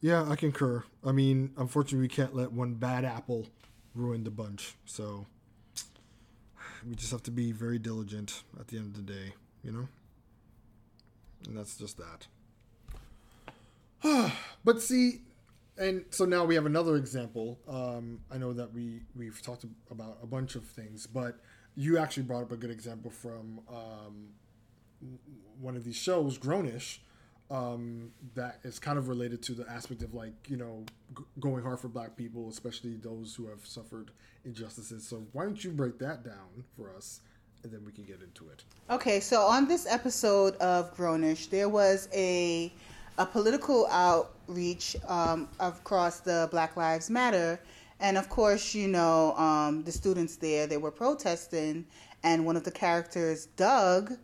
Speaker 1: Yeah, I concur. I mean, unfortunately, we can't let one bad apple ruin the bunch. So we just have to be very diligent at the end of the day, you know? And that's just that. but see, and so now we have another example. Um, I know that we we've talked about a bunch of things, but you actually brought up a good example from um, one of these shows, Grownish, um, that is kind of related to the aspect of like you know g- going hard for black people especially those who have suffered injustices. So why don't you break that down for us and then we can get into it.
Speaker 2: Okay so on this episode of grownish there was a a political outreach um, across the black lives matter. And of course you know um, the students there they were protesting. And one of the characters doug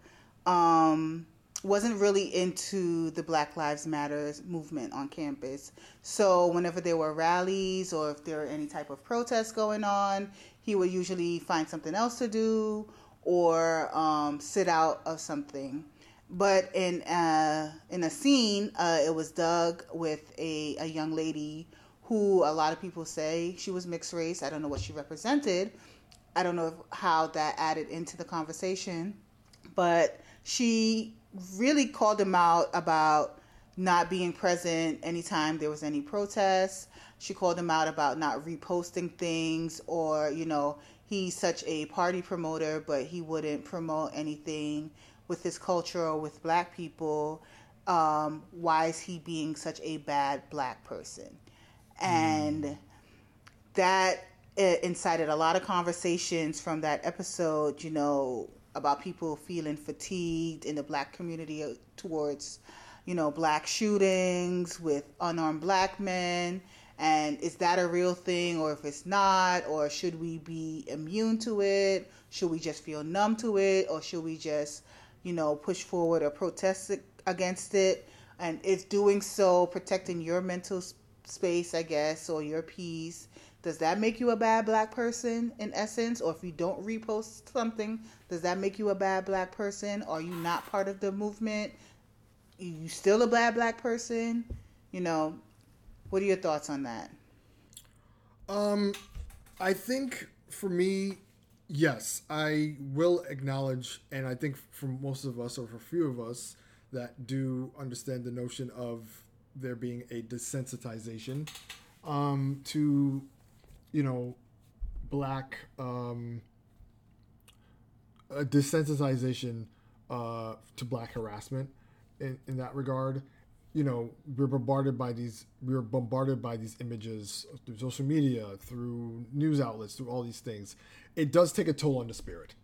Speaker 2: um, wasn't really into the Black Lives Matters movement on campus. So whenever there were rallies or if there were any type of protests going on, he would usually find something else to do or um, sit out of something. But in uh, in a scene, uh, it was Doug with a, a young lady who a lot of people say she was mixed race. I don't know what she represented. I don't know how that added into the conversation, but she really called him out about not being present anytime there was any protests. She called him out about not reposting things or, you know, he's such a party promoter, but he wouldn't promote anything with his culture or with black people. Um, why is he being such a bad black person? And mm. that incited a lot of conversations from that episode, you know, about people feeling fatigued in the black community uh, towards, you know, black shootings with unarmed black men. And is that a real thing, or if it's not, or should we be immune to it? Should we just feel numb to it, or should we just, you know, push forward or protest against it? And is doing so protecting your mental space, I guess, or your peace? Does that make you a bad black person in essence? Or if you don't repost something, does that make you a bad black person? Are you not part of the movement? Are you still a bad black person? You know, what are your thoughts on that?
Speaker 1: Um, I think for me, yes, I will acknowledge, and I think for most of us, or for few of us, that do understand the notion of there being a desensitization um, to you know, black um, desensitization uh, to black harassment in, in that regard. You know, we're bombarded by these we're bombarded by these images through social media, through news outlets, through all these things. It does take a toll on the spirit.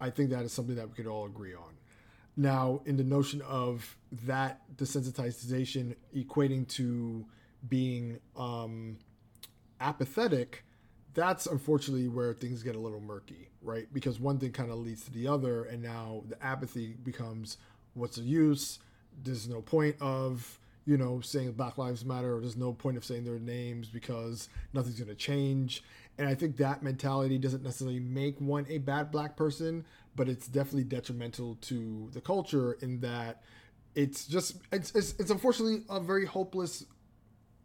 Speaker 1: I think that is something that we could all agree on. Now, in the notion of that desensitization equating to being um, apathetic, that's unfortunately where things get a little murky, right? Because one thing kind of leads to the other, and now the apathy becomes what's the use? There's no point of, you know, saying Black Lives Matter, or there's no point of saying their names because nothing's going to change. And I think that mentality doesn't necessarily make one a bad black person, but it's definitely detrimental to the culture in that it's just, it's, it's, it's unfortunately a very hopeless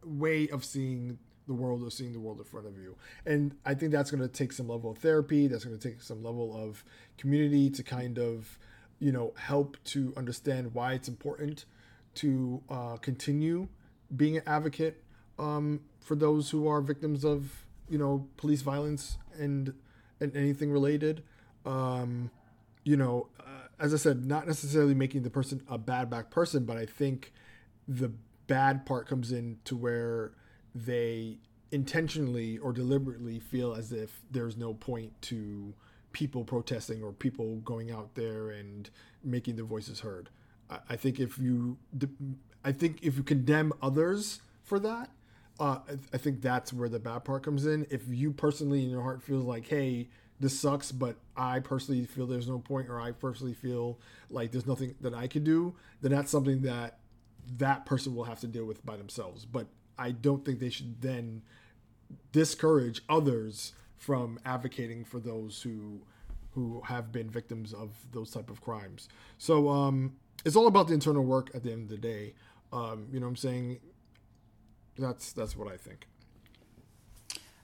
Speaker 1: way of seeing the world or seeing the world in front of you. And I think that's going to take some level of therapy. That's going to take some level of community to kind of, you know, help to understand why it's important to uh, continue being an advocate um, for those who are victims of, you know, police violence and and anything related. Um, you know, uh, as I said, not necessarily making the person a bad back person, but I think the bad part comes in to where they intentionally or deliberately feel as if there's no point to people protesting or people going out there and making their voices heard. I, I think if you, I think if you condemn others for that, uh, I think that's where the bad part comes in. If you personally in your heart feels like, hey, this sucks, but I personally feel there's no point, or I personally feel like there's nothing that I could do, then that's something that that person will have to deal with by themselves. But I don't think they should then discourage others from advocating for those who who have been victims of those type of crimes. So um, it's all about the internal work at the end of the day. Um, you know what I'm saying? That's that's what I think.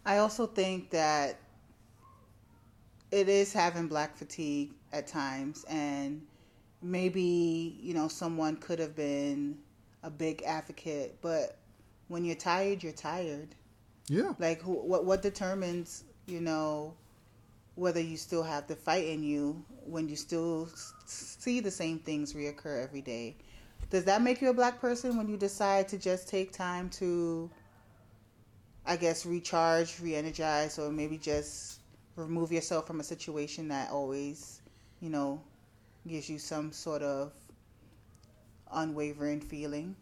Speaker 2: I also think that it is having black fatigue at times and maybe, you know, someone could have been a big advocate, but when you're tired, you're tired.
Speaker 1: Yeah.
Speaker 2: Like who, what what determines, you know, whether you still have the fight in you when you still see the same things reoccur every day. Does that make you a black person when you decide to just take time to I guess recharge, re-energize or maybe just remove yourself from a situation that always, you know, gives you some sort of unwavering feeling?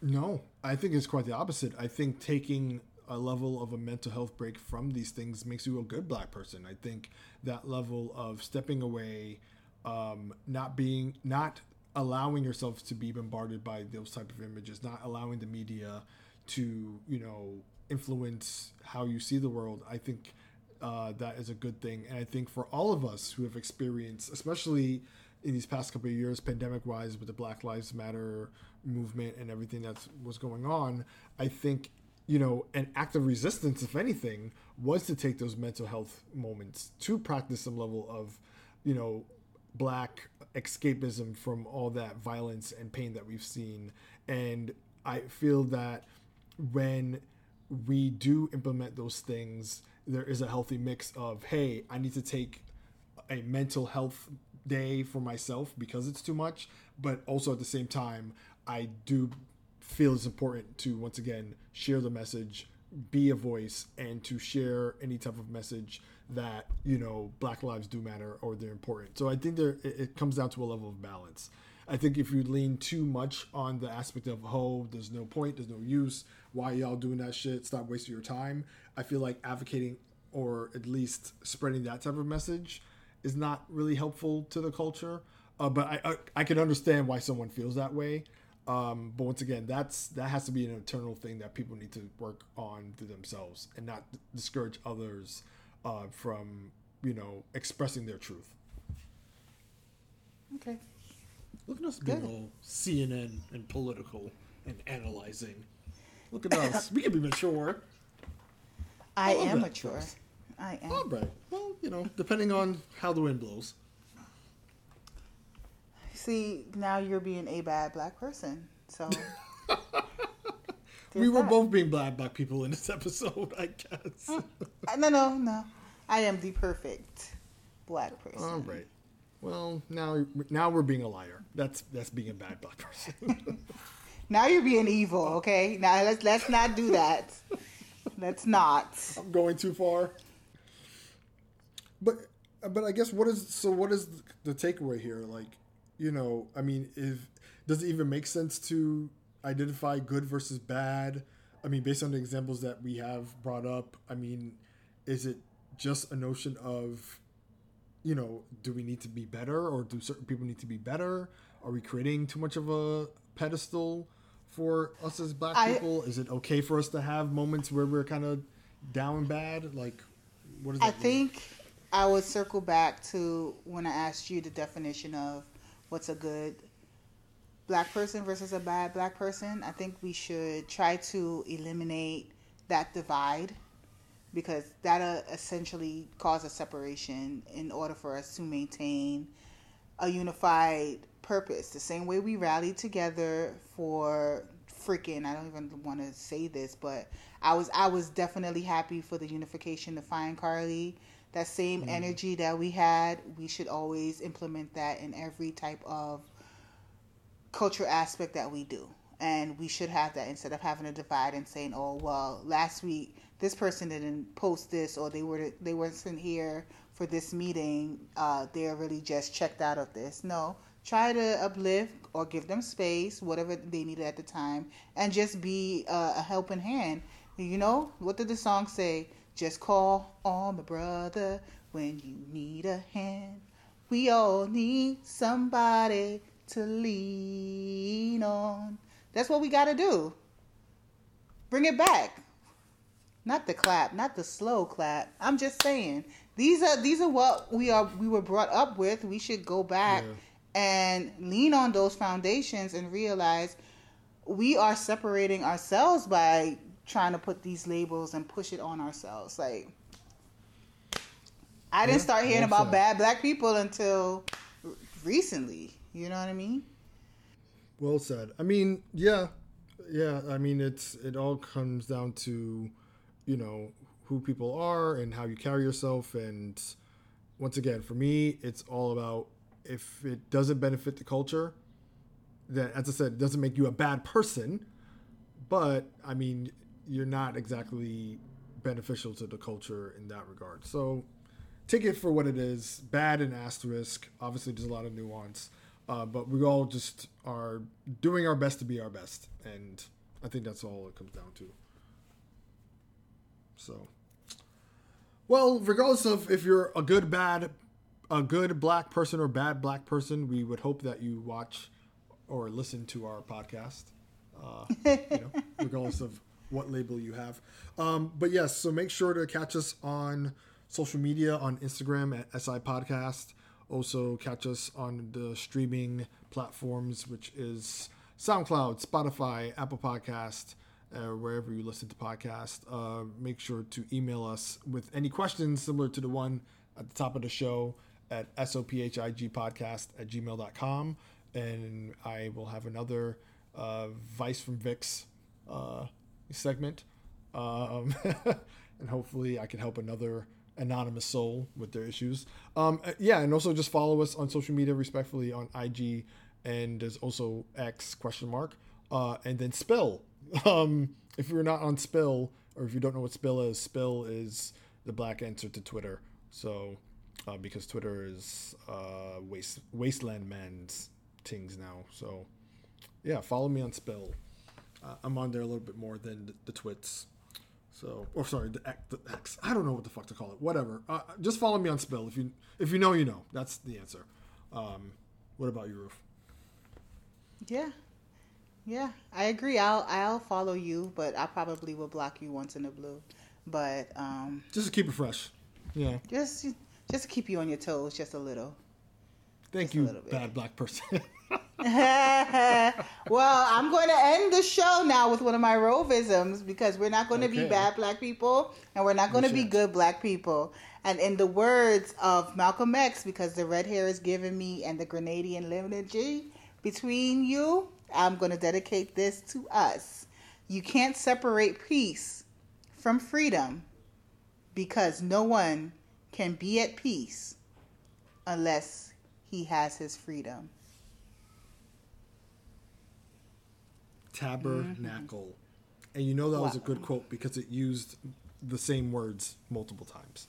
Speaker 1: No, I think it's quite the opposite. I think taking a level of a mental health break from these things makes you a good black person. I think that level of stepping away, um, not being, not allowing yourself to be bombarded by those type of images, not allowing the media to, you know, influence how you see the world. I think uh, that is a good thing. And I think for all of us who have experienced, especially in these past couple of years, pandemic wise, with the Black Lives Matter movement and everything that was going on, I think you know an act of resistance, if anything, was to take those mental health moments to practice some level of, you know, black escapism from all that violence and pain that we've seen. And I feel that when we do implement those things, there is a healthy mix of, hey, I need to take a mental health day for myself because it's too much, but also at the same time, I do feel it's important to once again share the message, be a voice, and to share any type of message that you know Black lives do matter or they're important. So I think there it, comes down to a level of balance. I think if you lean too much on the aspect of oh, there's no point, there's no use, why y'all doing that shit? Stop wasting your time. I feel like advocating or at least spreading that type of message is not really helpful to the culture. Uh, but I, I, I can understand why someone feels that way. Um, but once again, that's that has to be an internal thing that people need to work on to themselves and not discourage others uh, from you know expressing their truth.
Speaker 2: Okay.
Speaker 3: Look at us being all CNN and political and analyzing. Look at us. we can be mature.
Speaker 2: I,
Speaker 3: love
Speaker 2: am
Speaker 3: that,
Speaker 2: mature. I am.
Speaker 3: All right. Well, you know, depending on how the wind blows.
Speaker 2: See, now you're being a bad black person. So
Speaker 3: we were
Speaker 2: that.
Speaker 3: both being bad black people in this episode, I guess.
Speaker 2: Uh, no, no, no. I am the perfect black person.
Speaker 1: All right. Well, now now we're being a liar. That's that's being a bad black person.
Speaker 2: Now you're being evil, okay? Now let's let's not do that. let's not.
Speaker 1: I'm going too far. But but I guess what is so what is the takeaway here? Like, you know, I mean, if does it even make sense to identify good versus bad? I mean, based on the examples that we have brought up, I mean, is it just a notion of you know, do we need to be better or do certain people need to be better? Are we creating too much of a pedestal for us as black
Speaker 2: I-
Speaker 1: people? Is it okay for us to have moments where we're kind of down and bad? Like, what does that
Speaker 2: I
Speaker 1: mean?
Speaker 2: I would circle back to when I asked you the definition of what's a good black person versus a bad black person. I think we should try to eliminate that divide because that uh, essentially causes a separation in order for us to maintain a unified purpose. The same way we rallied together for freaking I don't even want to say this, but I was I was definitely happy for the unification to find Carlee. That same energy that we had, we should always implement that in every type of culture aspect that we do. And we should have that instead of having a divide and saying, "Oh, well, last week this person didn't post this, or they were they wasn't here for this meeting. Uh, they're really just checked out of this." No, try to uplift or give them space, whatever they needed at the time, and just be uh, a helping hand. You know what did the song say? Just call on my brother when you need a hand. We all need somebody to lean on. That's what we got to do. Bring it back. Not the clap, not the slow clap. I'm just saying these are these are what we are we were brought up with. We should go back
Speaker 1: Yeah.
Speaker 2: and lean on those foundations and realize we are separating ourselves by trying to put these labels and push it on ourselves. Like I didn't
Speaker 1: Yeah,
Speaker 2: start hearing about
Speaker 1: said.
Speaker 2: bad black people until recently. You know what I mean?
Speaker 1: Well said. I mean, yeah, yeah. I mean, it's it all comes down to, you know, who people are and how you carry yourself. And once again, for me, it's all about if it doesn't benefit the culture, then as I said, it doesn't make you a bad person. But I mean, you're not exactly beneficial to the culture in that regard. So take it for what it is. Bad and asterisk. Obviously, there's a lot of nuance. Uh, but we all just are doing our best to be our best, and I think that's all it comes down to. So, well, regardless of if you're a good, bad, a good black person or bad black person, we would hope that you watch or listen to our podcast. Uh, you know, regardless of what label you have. Um, but yes, so make sure to catch us on social media on Instagram at SI Podcast. Also, catch us on the streaming platforms, which is SoundCloud, Spotify, Apple Podcast, uh, wherever you listen to podcasts. Uh, make sure to email us with any questions similar to the one at the top of the show at sophigpodcast at gmail.com. And I will have another uh, Vice from Vix uh, segment. Um, and hopefully I can help another anonymous soul with their issues. Um, uh, yeah, and also just follow us on social media respectfully on IG and there's also X question mark. Uh, and then Spill. Um, if you're not on Spill or if you don't know what Spill is, Spill is the black answer to Twitter. So uh, because Twitter is uh, waste wasteland man's things now. So yeah, follow me on Spill. Uh, I'm on there a little bit more than the, the twits. So, or sorry, the X, the X. I don't know what the fuck to call it. Whatever. Uh, just follow me on Spill. If you if you know, you know. That's the answer. Um, what about you, Roof?
Speaker 2: Yeah. Yeah, I agree. I'll I'll follow you, but I probably will block you once in a blue. But um
Speaker 1: Just to keep it fresh. Yeah.
Speaker 2: just just to keep you on your toes just a little.
Speaker 1: Thank
Speaker 2: Just
Speaker 1: you, bad black person.
Speaker 2: well, I'm going to end the show now with one of my rovisms because we're not going to be bad black people and we're not going to be good black people. And in the words of Malcolm X, because the red hair is giving me and the Grenadian lineage between you, I'm going to dedicate this to us. You can't separate peace from freedom because no one can be at peace unless he has his freedom.
Speaker 1: Tabernacle. Mm-hmm. And you know that was a good quote because it used the same words multiple times.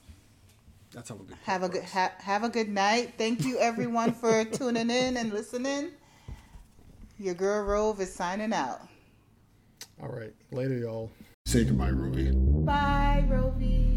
Speaker 1: That's how a good
Speaker 2: Have a good ha- have a good night. Thank you everyone for tuning in and listening. Your girl Rove is signing out.
Speaker 1: All right. Later, y'all. Say goodbye, Ruby.
Speaker 2: Bye, Rovie.